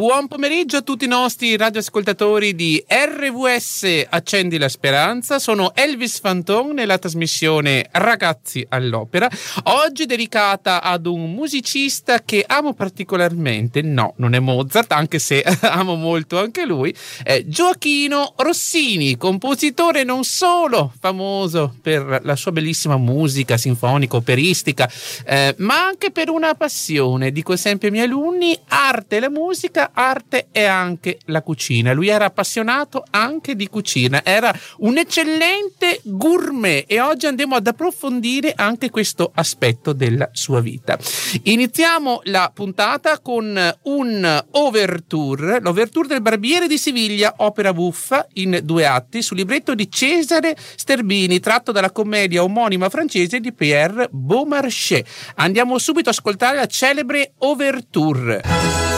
Buon pomeriggio a tutti i nostri radioascoltatori di RVS Accendi la Speranza. Sono Elvis Fanton nella trasmissione Ragazzi all'Opera. Oggi dedicata ad un musicista che amo particolarmente. No, non è Mozart, anche se amo molto anche lui. È Gioachino Rossini, compositore non solo famoso per la sua bellissima musica sinfonica, operistica, eh, ma anche per una passione. Dico sempre ai miei alunni, arte e la musica, arte e anche la cucina. Lui era appassionato anche di cucina, era un eccellente gourmet e oggi andiamo ad approfondire anche questo aspetto della sua vita. Iniziamo la puntata con un overture, l'overture del Barbiere di Siviglia, opera buffa in due atti sul libretto di Cesare Sterbini, tratto dalla commedia omonima francese di Pierre Beaumarchais. Andiamo subito ad ascoltare la celebre overture.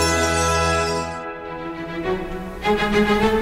thank you.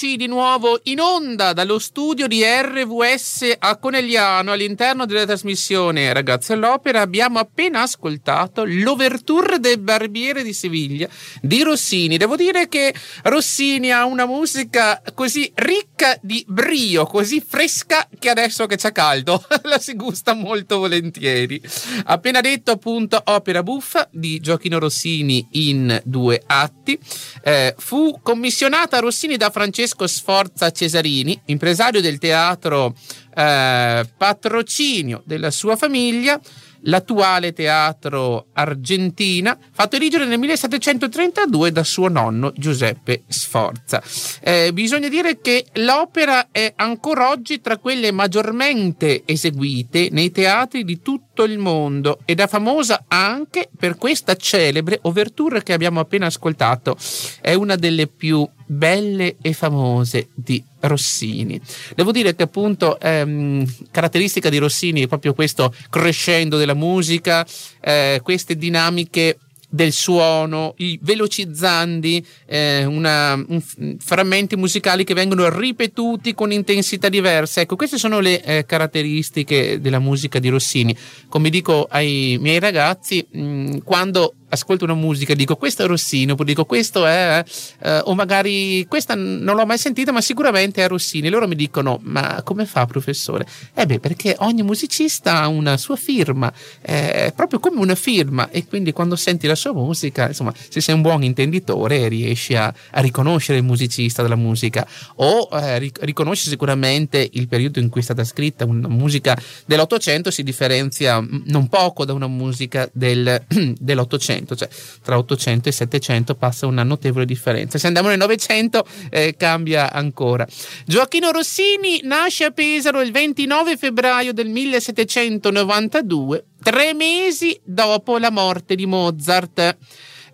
Eccoci di nuovo in onda dallo studio di RVS a Conegliano all'interno della trasmissione Ragazzi all'Opera. Abbiamo appena ascoltato l'Overture del Barbiere di Siviglia di Rossini. Devo dire che Rossini ha una musica così ricca di brio, così fresca che adesso che c'è caldo la si gusta molto volentieri. Appena detto appunto opera buffa di Giochino Rossini in due atti. Eh, fu commissionata Rossini da Francesco Sforza Cesarini, impresario del teatro eh, patrocinio della sua famiglia, l'attuale teatro Argentina, fatto erigere nel 1732 da suo nonno Giuseppe Sforza. Eh, bisogna dire che l'opera è ancora oggi tra quelle maggiormente eseguite nei teatri di tutto il mondo ed è famosa anche per questa celebre overture che abbiamo appena ascoltato. È una delle più belle e famose di Rossini. Devo dire che appunto ehm, caratteristica di Rossini è proprio questo crescendo della musica, eh, queste dinamiche del suono, i velocizzandi, eh, una, un, frammenti musicali che vengono ripetuti con intensità diverse. Ecco, queste sono le eh, caratteristiche della musica di Rossini. Come dico ai miei ragazzi, mh, quando ascolto una musica e dico questo è Rossini, oppure dico questo è, eh, o magari questa non l'ho mai sentita, ma sicuramente è Rossini. Loro mi dicono: Ma come fa, professore? Eh beh, perché ogni musicista ha una sua firma, è proprio come una firma, e quindi quando senti la sua musica, insomma, se sei un buon intenditore, riesci a, a riconoscere il musicista della musica, o eh, riconosci sicuramente il periodo in cui è stata scritta. Una musica dell'Ottocento si differenzia non poco da una musica del, dell'Ottocento 800, cioè tra 800 e 700 passa una notevole differenza. Se andiamo nel 900 eh, cambia ancora. Gioacchino Rossini nasce a Pesaro il 29 febbraio del 1792, tre mesi dopo la morte di Mozart.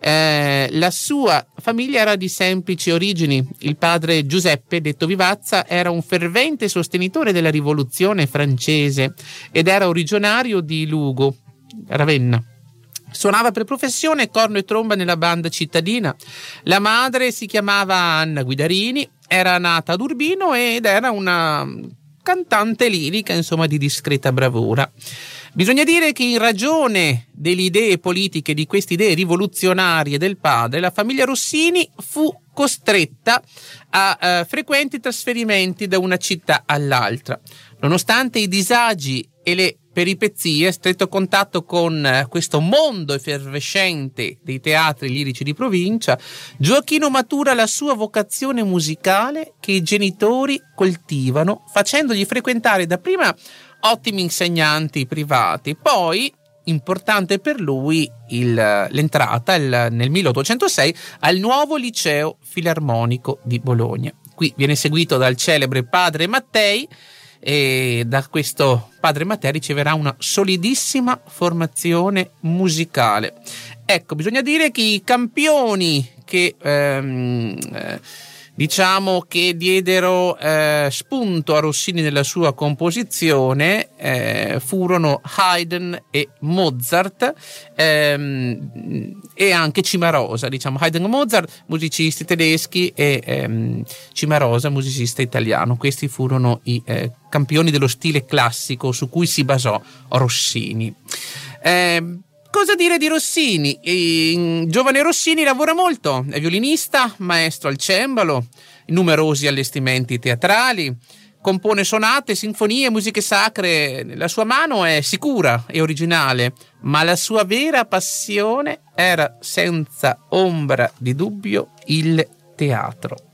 Eh, la sua famiglia era di semplici origini. Il padre Giuseppe, detto Vivazza, era un fervente sostenitore della rivoluzione francese ed era originario di Lugo, Ravenna. Suonava per professione corno e tromba nella banda cittadina. La madre si chiamava Anna Guidarini, era nata ad Urbino ed era una cantante lirica, insomma, di discreta bravura. Bisogna dire che in ragione delle idee politiche, di queste idee rivoluzionarie del padre, la famiglia Rossini fu costretta a uh, frequenti trasferimenti da una città all'altra. Nonostante i disagi e le peripezie, stretto contatto con eh, questo mondo effervescente dei teatri lirici di provincia, Gioachino matura la sua vocazione musicale che i genitori coltivano, facendogli frequentare dapprima ottimi insegnanti privati, poi importante per lui il, l'entrata il, nel 1806 al nuovo liceo filarmonico di Bologna. Qui viene seguito dal celebre padre Mattei, e da questo padre Matteo riceverà una solidissima formazione musicale. Ecco, bisogna dire che i campioni che ehm, eh, diciamo che diedero eh, spunto a Rossini nella sua composizione eh, furono Haydn e Mozart ehm, e anche Cimarosa, diciamo Haydn e Mozart, musicisti tedeschi e ehm, Cimarosa, musicista italiano. Questi furono i eh, campioni dello stile classico su cui si basò Rossini. Eh, Cosa dire di Rossini? Il giovane Rossini lavora molto, è violinista, maestro al cembalo, numerosi allestimenti teatrali, compone sonate, sinfonie, musiche sacre. La sua mano è sicura e originale, ma la sua vera passione era senza ombra di dubbio il teatro.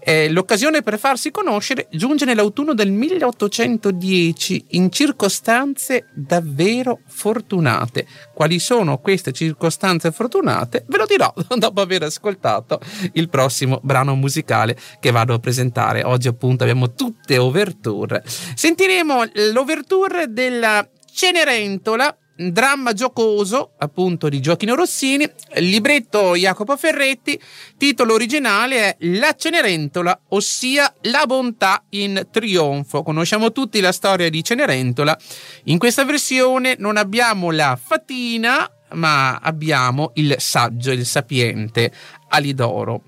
Eh, l'occasione per farsi conoscere giunge nell'autunno del 1810 in circostanze davvero fortunate. Quali sono queste circostanze fortunate? Ve lo dirò dopo aver ascoltato il prossimo brano musicale che vado a presentare. Oggi appunto abbiamo tutte overture. Sentiremo l'overture della Cenerentola dramma giocoso, appunto di Giochino Rossini, libretto Jacopo Ferretti, titolo originale è La Cenerentola, ossia La bontà in trionfo. Conosciamo tutti la storia di Cenerentola. In questa versione non abbiamo la fatina, ma abbiamo il saggio, il sapiente Alidoro.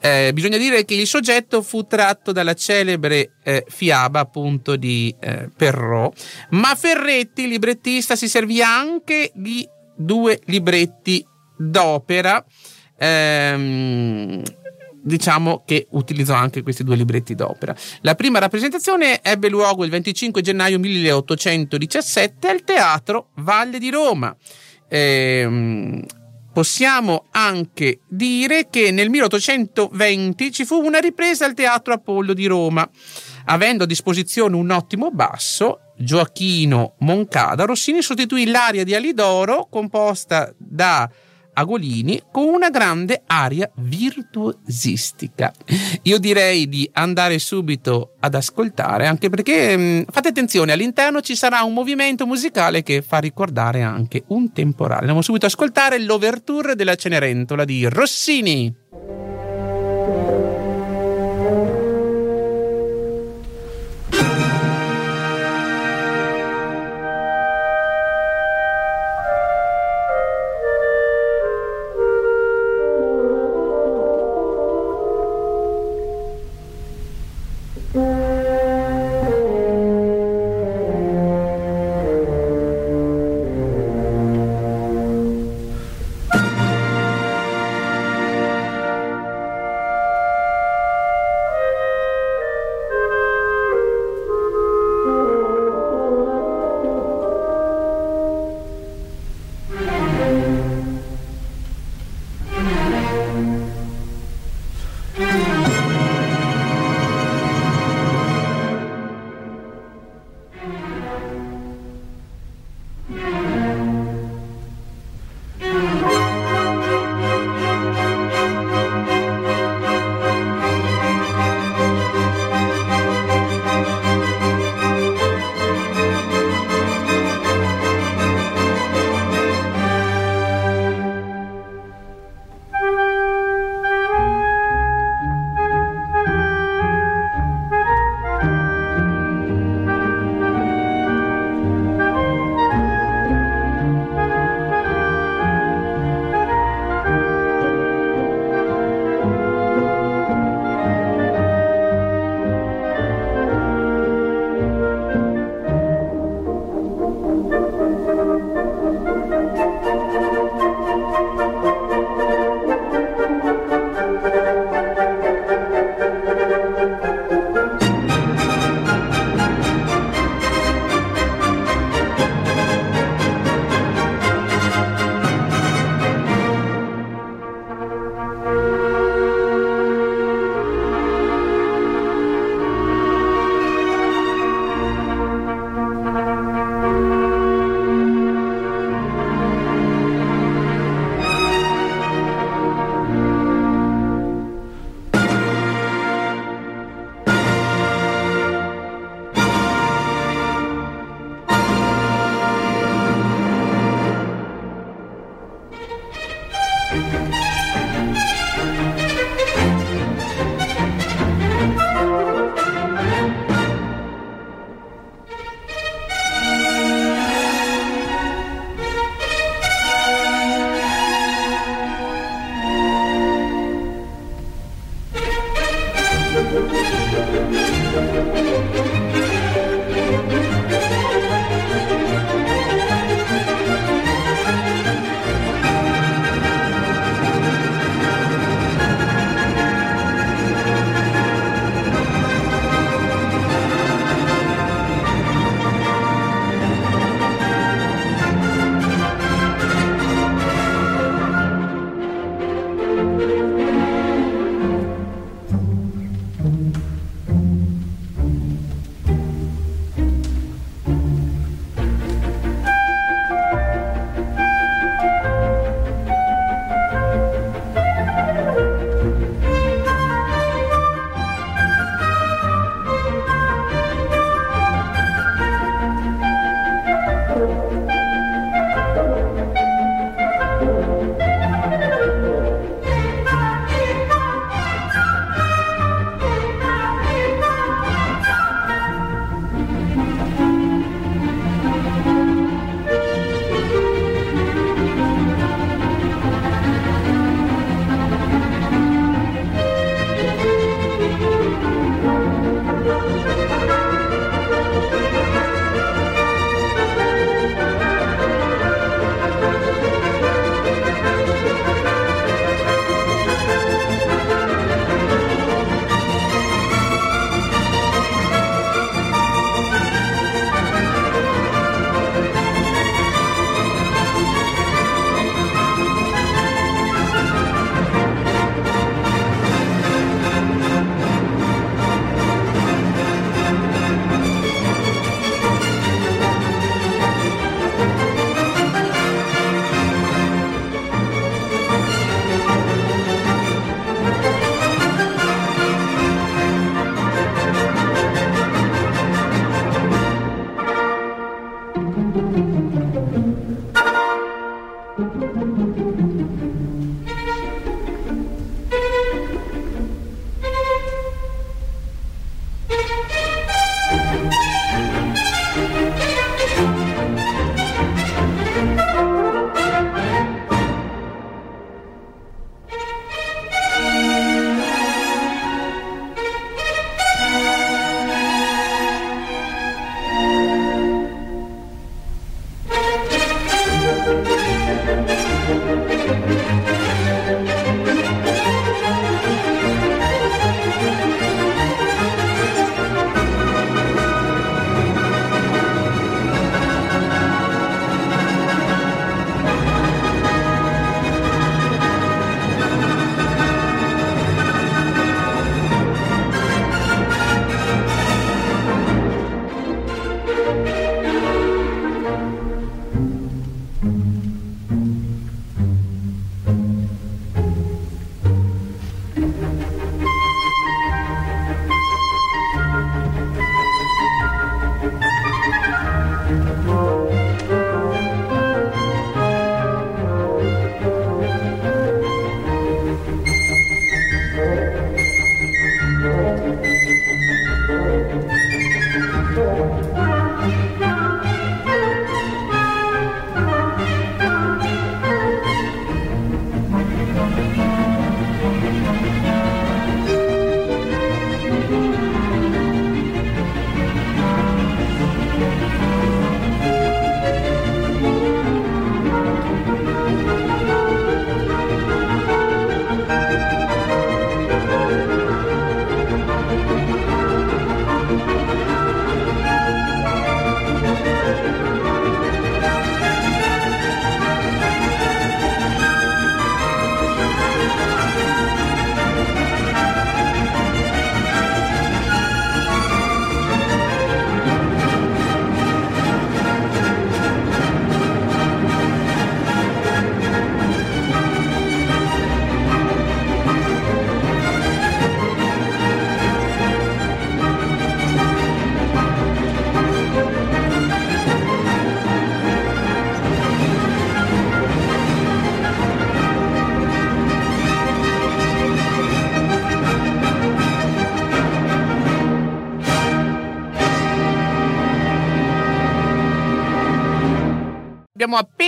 Eh, bisogna dire che il soggetto fu tratto dalla celebre eh, fiaba appunto di eh, Perrault, ma Ferretti, il librettista, si servì anche di due libretti d'opera. Ehm, diciamo che utilizzò anche questi due libretti d'opera. La prima rappresentazione ebbe luogo il 25 gennaio 1817 al Teatro Valle di Roma. Ehm, possiamo anche dire che nel 1820 ci fu una ripresa al Teatro Apollo di Roma. Avendo a disposizione un ottimo basso, Gioacchino Moncada, Rossini sostituì l'aria di Alidoro composta da Agolini con una grande aria virtuosistica. Io direi di andare subito ad ascoltare, anche perché mm, fate attenzione, all'interno ci sarà un movimento musicale che fa ricordare anche un temporale. Andiamo subito ad ascoltare l'overture della Cenerentola di Rossini.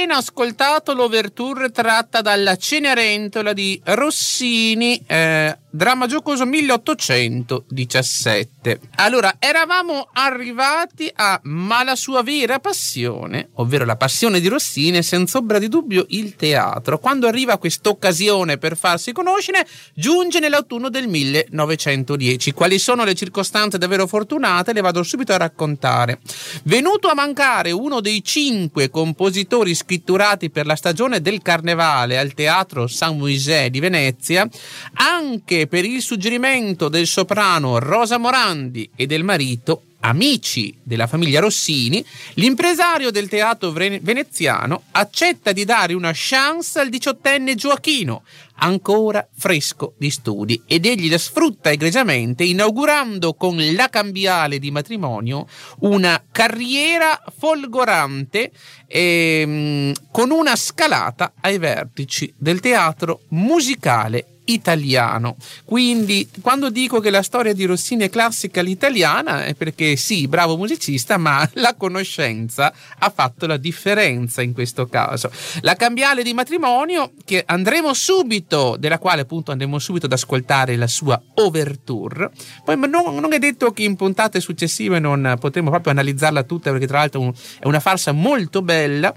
Appena ascoltato l'overture tratta dalla Cenerentola di Rossini, eh, dramma giocoso 1817. Allora, eravamo arrivati a Ma la sua vera passione, ovvero la passione di Rossini, è senza ombra di dubbio il teatro. Quando arriva questa occasione per farsi conoscere, giunge nell'autunno del 1910. Quali sono le circostanze davvero fortunate? Le vado subito a raccontare. Venuto a mancare uno dei cinque compositori compositori scritturati per la stagione del carnevale al teatro San Moisè di Venezia, anche per il suggerimento del soprano Rosa Morandi e del marito amici della famiglia Rossini, l'impresario del teatro veneziano accetta di dare una chance al diciottenne Gioachino, ancora fresco di studi, ed egli la sfrutta egregiamente inaugurando con la cambiale di matrimonio una carriera folgorante ehm, con una scalata ai vertici del teatro musicale italiano. Quindi quando dico che la storia di Rossini è classica all'italiana è perché sì, bravo musicista, ma la conoscenza ha fatto la differenza in questo caso. La cambiale di matrimonio che andremo subito, della quale appunto andremo subito ad ascoltare la sua overture. Poi non, non è detto che in puntate successive non potremo proprio analizzarla tutta perché tra l'altro è una farsa molto bella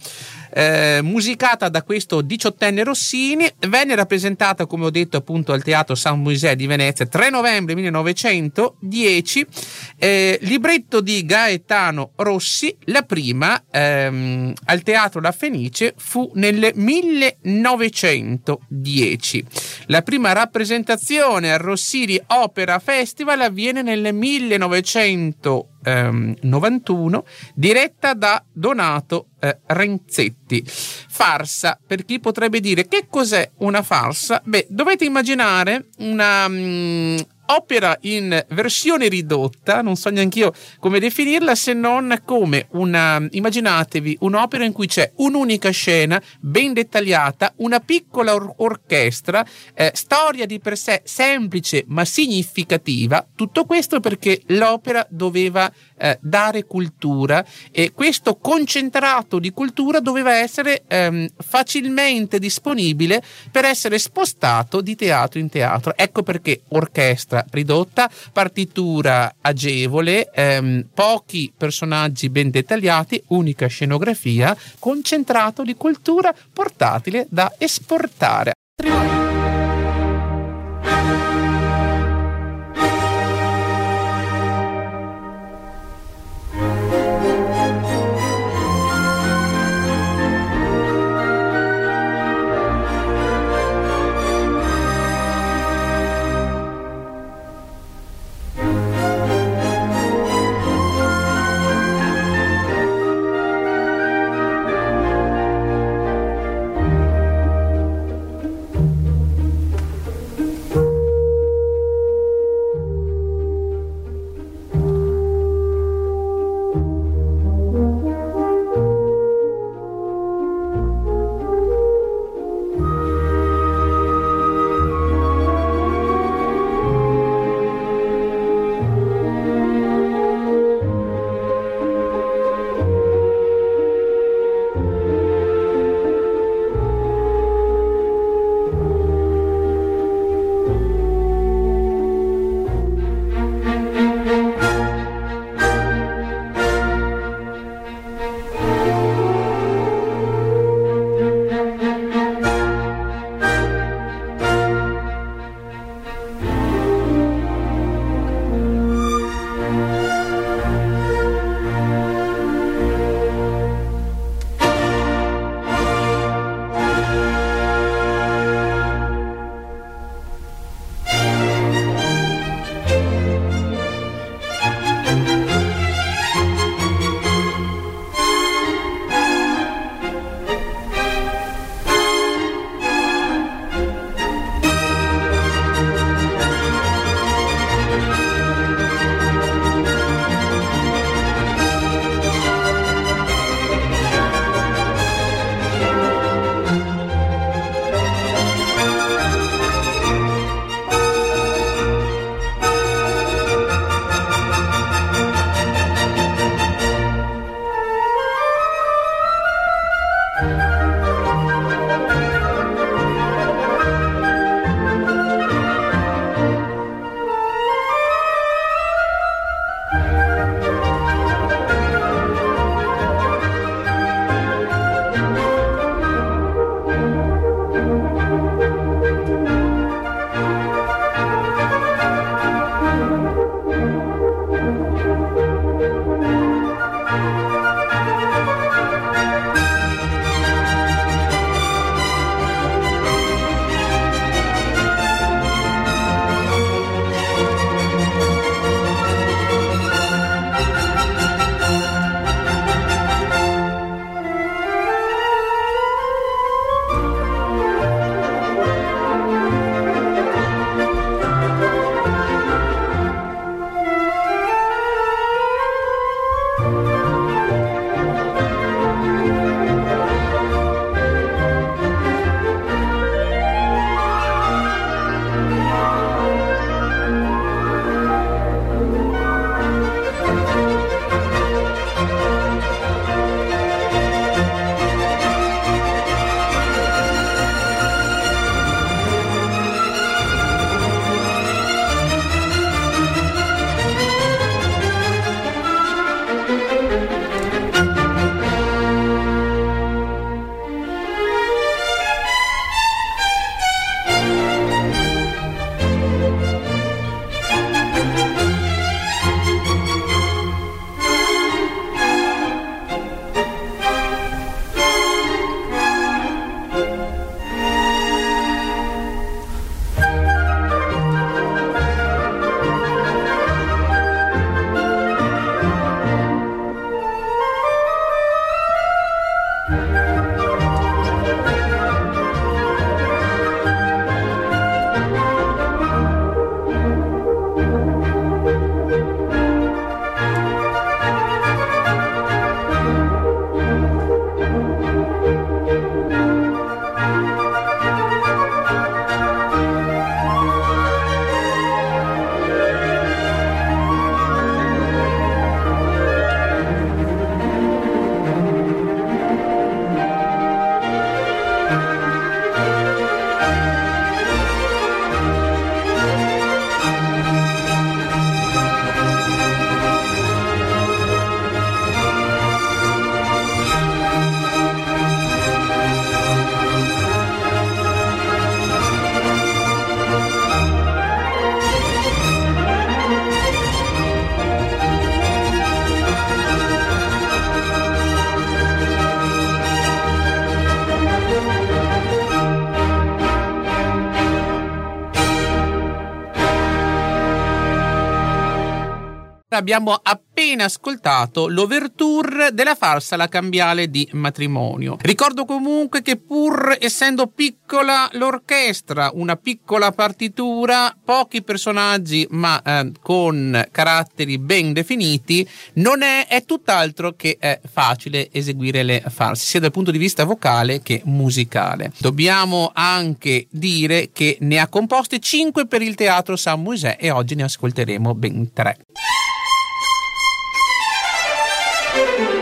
eh, musicata da questo diciottenne Rossini, venne rappresentata come ho detto appunto al Teatro San Moisè di Venezia 3 novembre 1910, eh, libretto di Gaetano Rossi, la prima ehm, al Teatro La Fenice fu nel 1910. La prima rappresentazione al Rossini Opera Festival avviene nel 1910 ehm, 91 diretta da Donato eh, Renzetti. Farsa, per chi potrebbe dire che cos'è una farsa? Beh, dovete immaginare una, mm, opera in versione ridotta, non so neanche io come definirla, se non come una, immaginatevi un'opera in cui c'è un'unica scena ben dettagliata, una piccola or- orchestra, eh, storia di per sé semplice ma significativa, tutto questo perché l'opera doveva eh, dare cultura e questo concentrato di cultura doveva essere ehm, facilmente disponibile per essere spostato di teatro in teatro. Ecco perché orchestra ridotta, partitura agevole, ehm, pochi personaggi ben dettagliati, unica scenografia, concentrato di cultura portatile da esportare. Abbiamo appena ascoltato l'overture della farsa La cambiale di matrimonio. Ricordo comunque che pur essendo piccola l'orchestra, una piccola partitura, pochi personaggi ma eh, con caratteri ben definiti, non è, è tutt'altro che è facile eseguire le farse, sia dal punto di vista vocale che musicale. Dobbiamo anche dire che ne ha composte 5 per il teatro San Moisè e oggi ne ascolteremo ben 3. Thank you.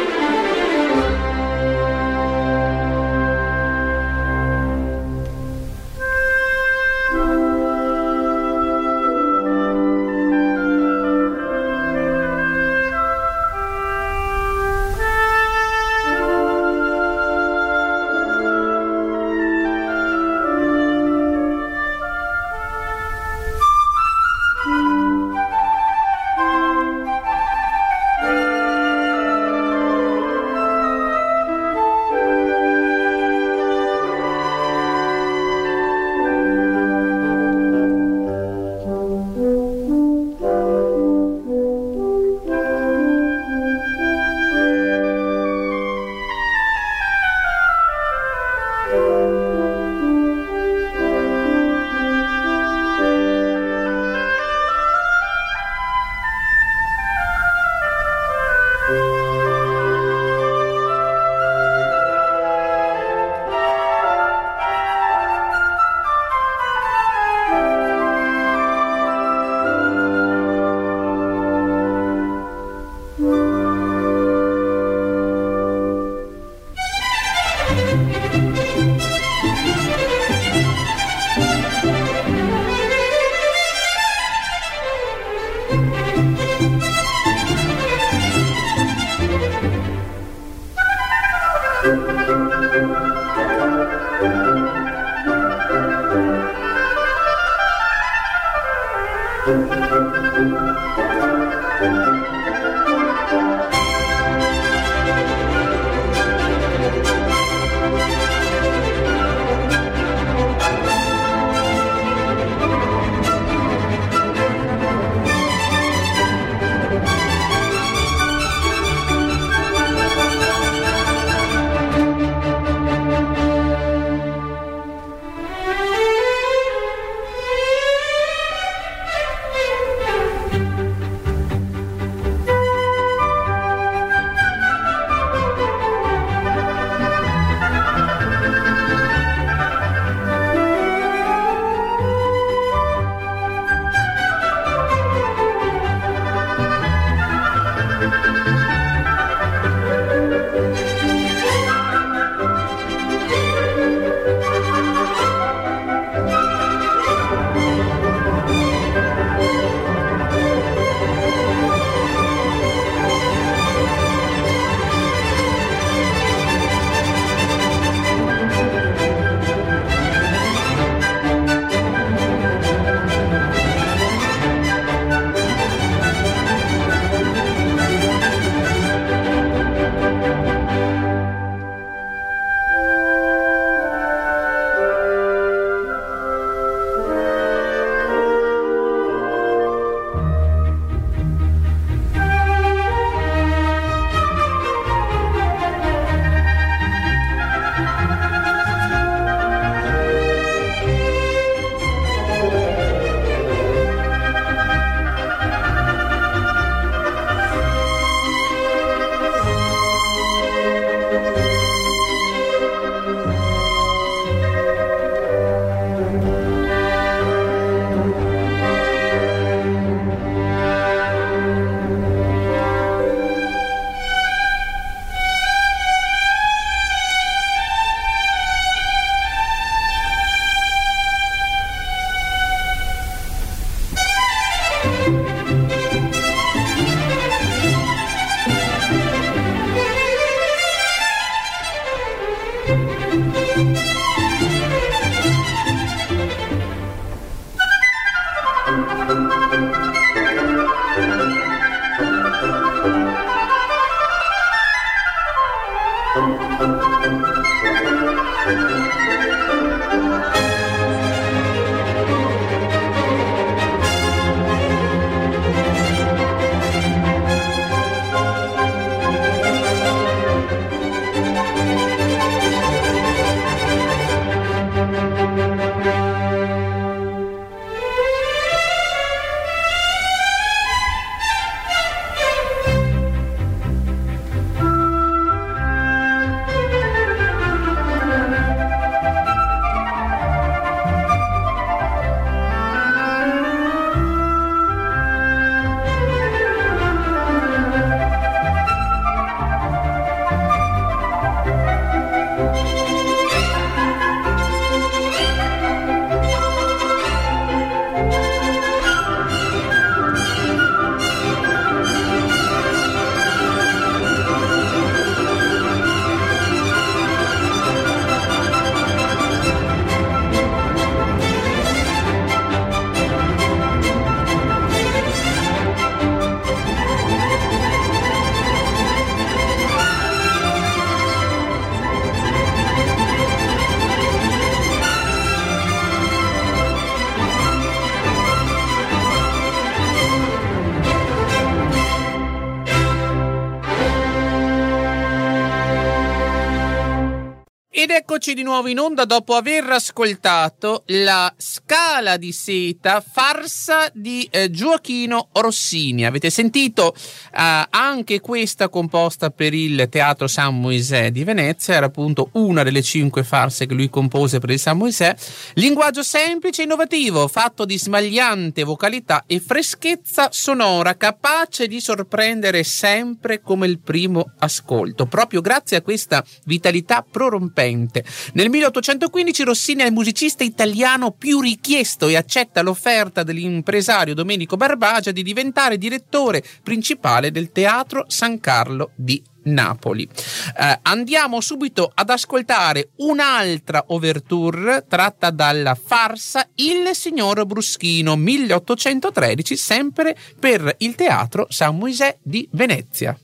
Ed eccoci di nuovo in onda dopo aver ascoltato la Scala di Seta, farsa di eh, Gioachino Rossini. Avete sentito eh, anche questa composta per il Teatro San Moisè di Venezia, era appunto una delle cinque farse che lui compose per il San Moisè. Linguaggio semplice e innovativo, fatto di smagliante vocalità e freschezza sonora, capace di sorprendere sempre come il primo ascolto. Proprio grazie a questa vitalità prorompente recente. Nel 1815 Rossini è il musicista italiano più richiesto e accetta l'offerta dell'impresario Domenico Barbagia di diventare direttore principale del Teatro San Carlo di Napoli. Eh, andiamo subito ad ascoltare un'altra overture tratta dalla farsa Il signor Bruschino 1813, sempre per il Teatro San Moisè di Venezia.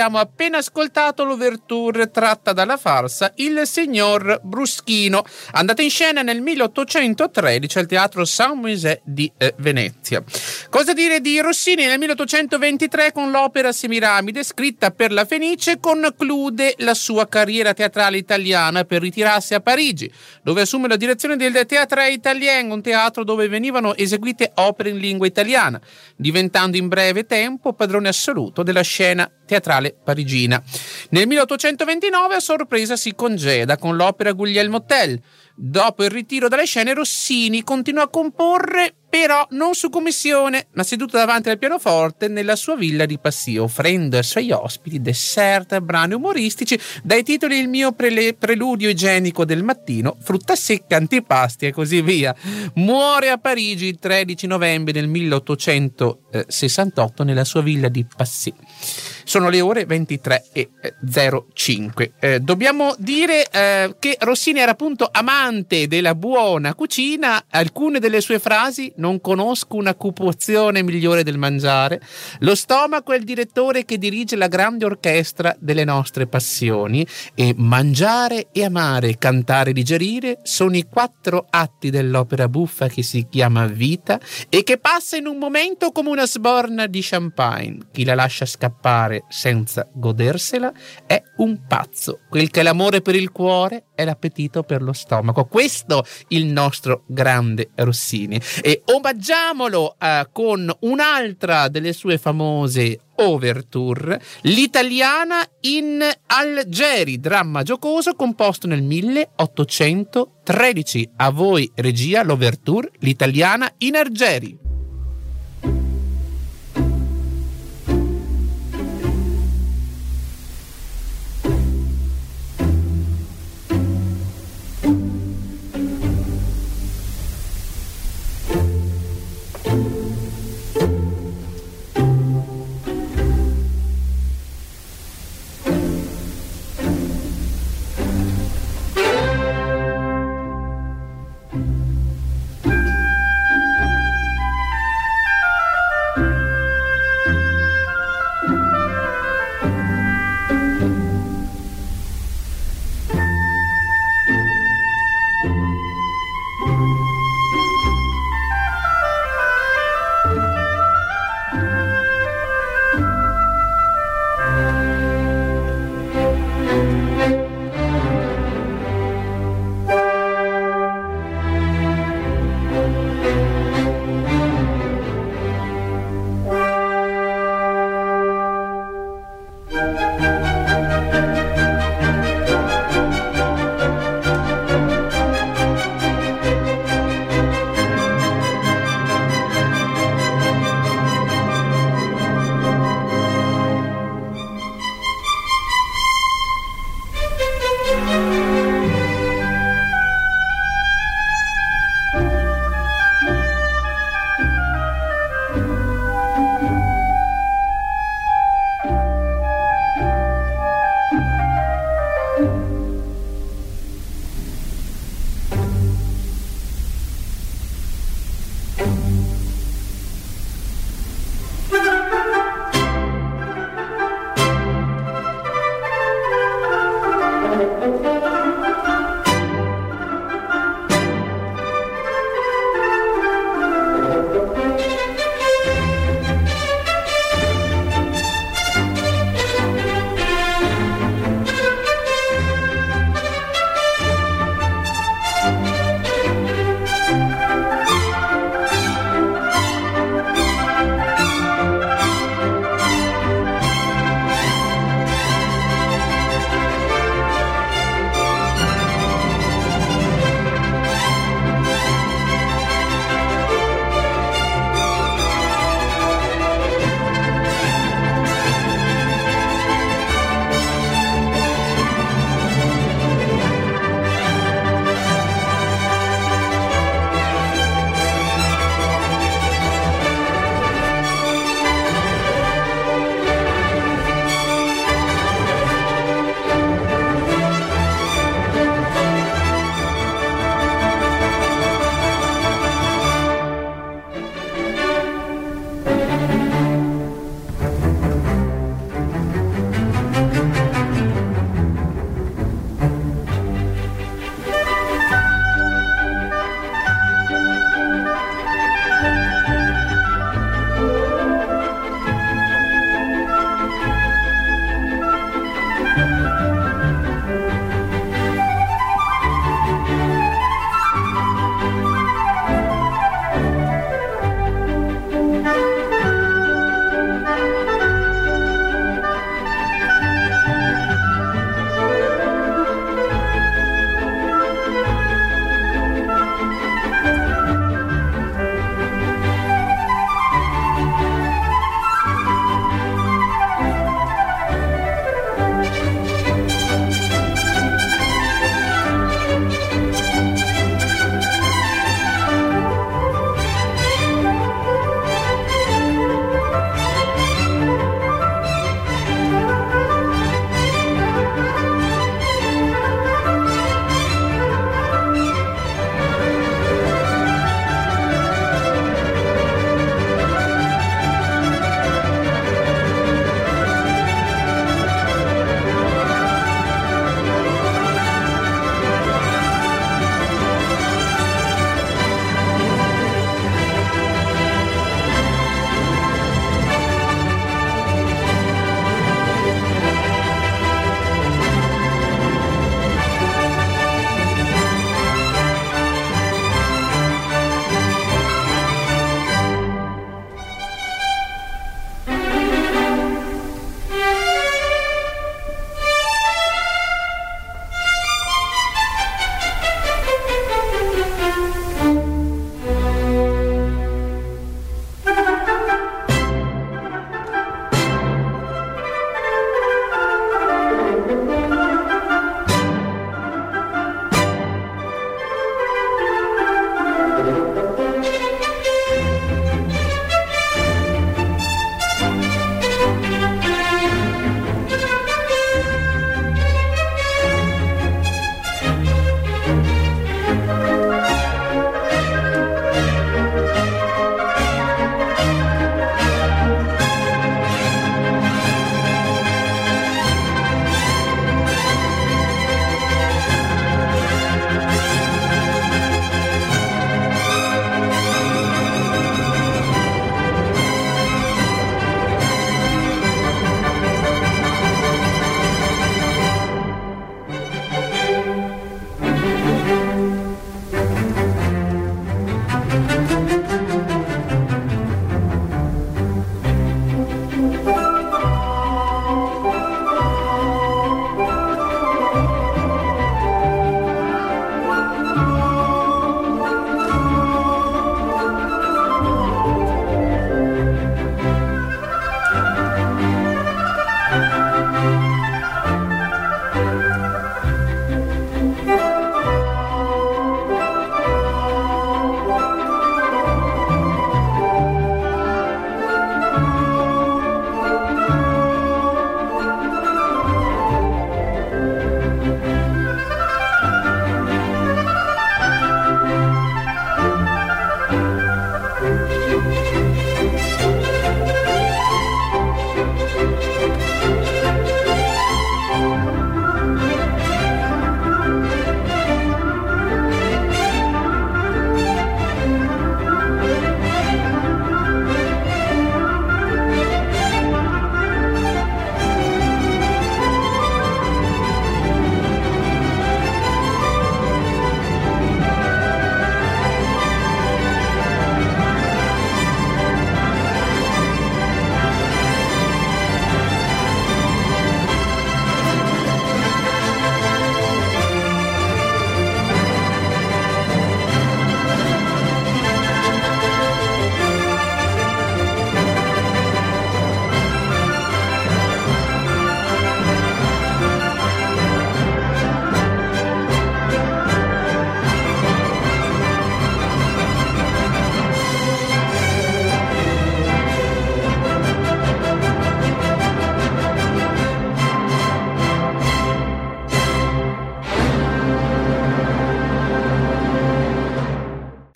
Abbiamo appena ascoltato l'ouverture tratta dalla farsa Il signor Bruschino, andata in scena nel 1813 al Teatro Moisè di eh, Venezia. Cosa dire di Rossini? Nel 1823 con l'opera Semiramide, scritta per la Fenice, conclude la sua carriera teatrale italiana per ritirarsi a Parigi, dove assume la direzione del Théâtre Italien, un teatro dove venivano eseguite opere in lingua italiana, diventando in breve tempo padrone assoluto della scena teatrale parigina. Nel 1829 a sorpresa si congeda con l'opera Guglielmo Tell. Dopo il ritiro dalle scene Rossini continua a comporre però non su commissione, ma seduto davanti al pianoforte nella sua villa di Passì, offrendo ai suoi ospiti dessert e brani umoristici dai titoli Il mio prele- preludio igienico del mattino, Frutta secca, antipasti e così via. Muore a Parigi il 13 novembre del 1868 nella sua villa di Passì. Sono le ore 23.05. Eh, dobbiamo dire eh, che Rossini era appunto amante della buona cucina. Alcune delle sue frasi non conosco una cupozione migliore del mangiare. Lo stomaco è il direttore che dirige la grande orchestra delle nostre passioni e mangiare e amare, cantare e digerire sono i quattro atti dell'opera buffa che si chiama vita e che passa in un momento come una sborna di champagne. Chi la lascia scappare senza godersela è un pazzo. Quel che è l'amore per il cuore è l'appetito per lo stomaco. Questo il nostro grande Rossini. E omaggiamolo eh, con un'altra delle sue famose Overture, l'italiana in Algeri, dramma giocoso composto nel 1813. A voi regia l'Overture, l'italiana in Algeri.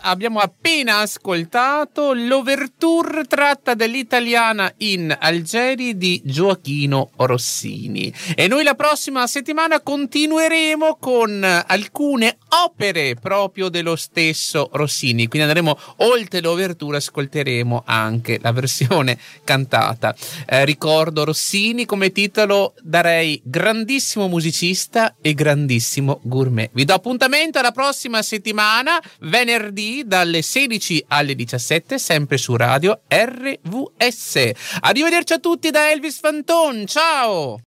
Abbiamo appena ascoltato l'overture tratta dell'italiana in Algeri di Gioachino Rossini. E noi la prossima settimana continueremo con alcune opere proprio dello stesso Rossini. Quindi andremo oltre l'overture, ascolteremo anche la versione cantata. Eh, ricordo Rossini come titolo darei grandissimo musicista e grandissimo gourmet. Vi do appuntamento alla prossima settimana, venerdì dalle 16 alle 17, sempre su radio RVS. Arrivederci a tutti da Elvis Fanton. Ciao!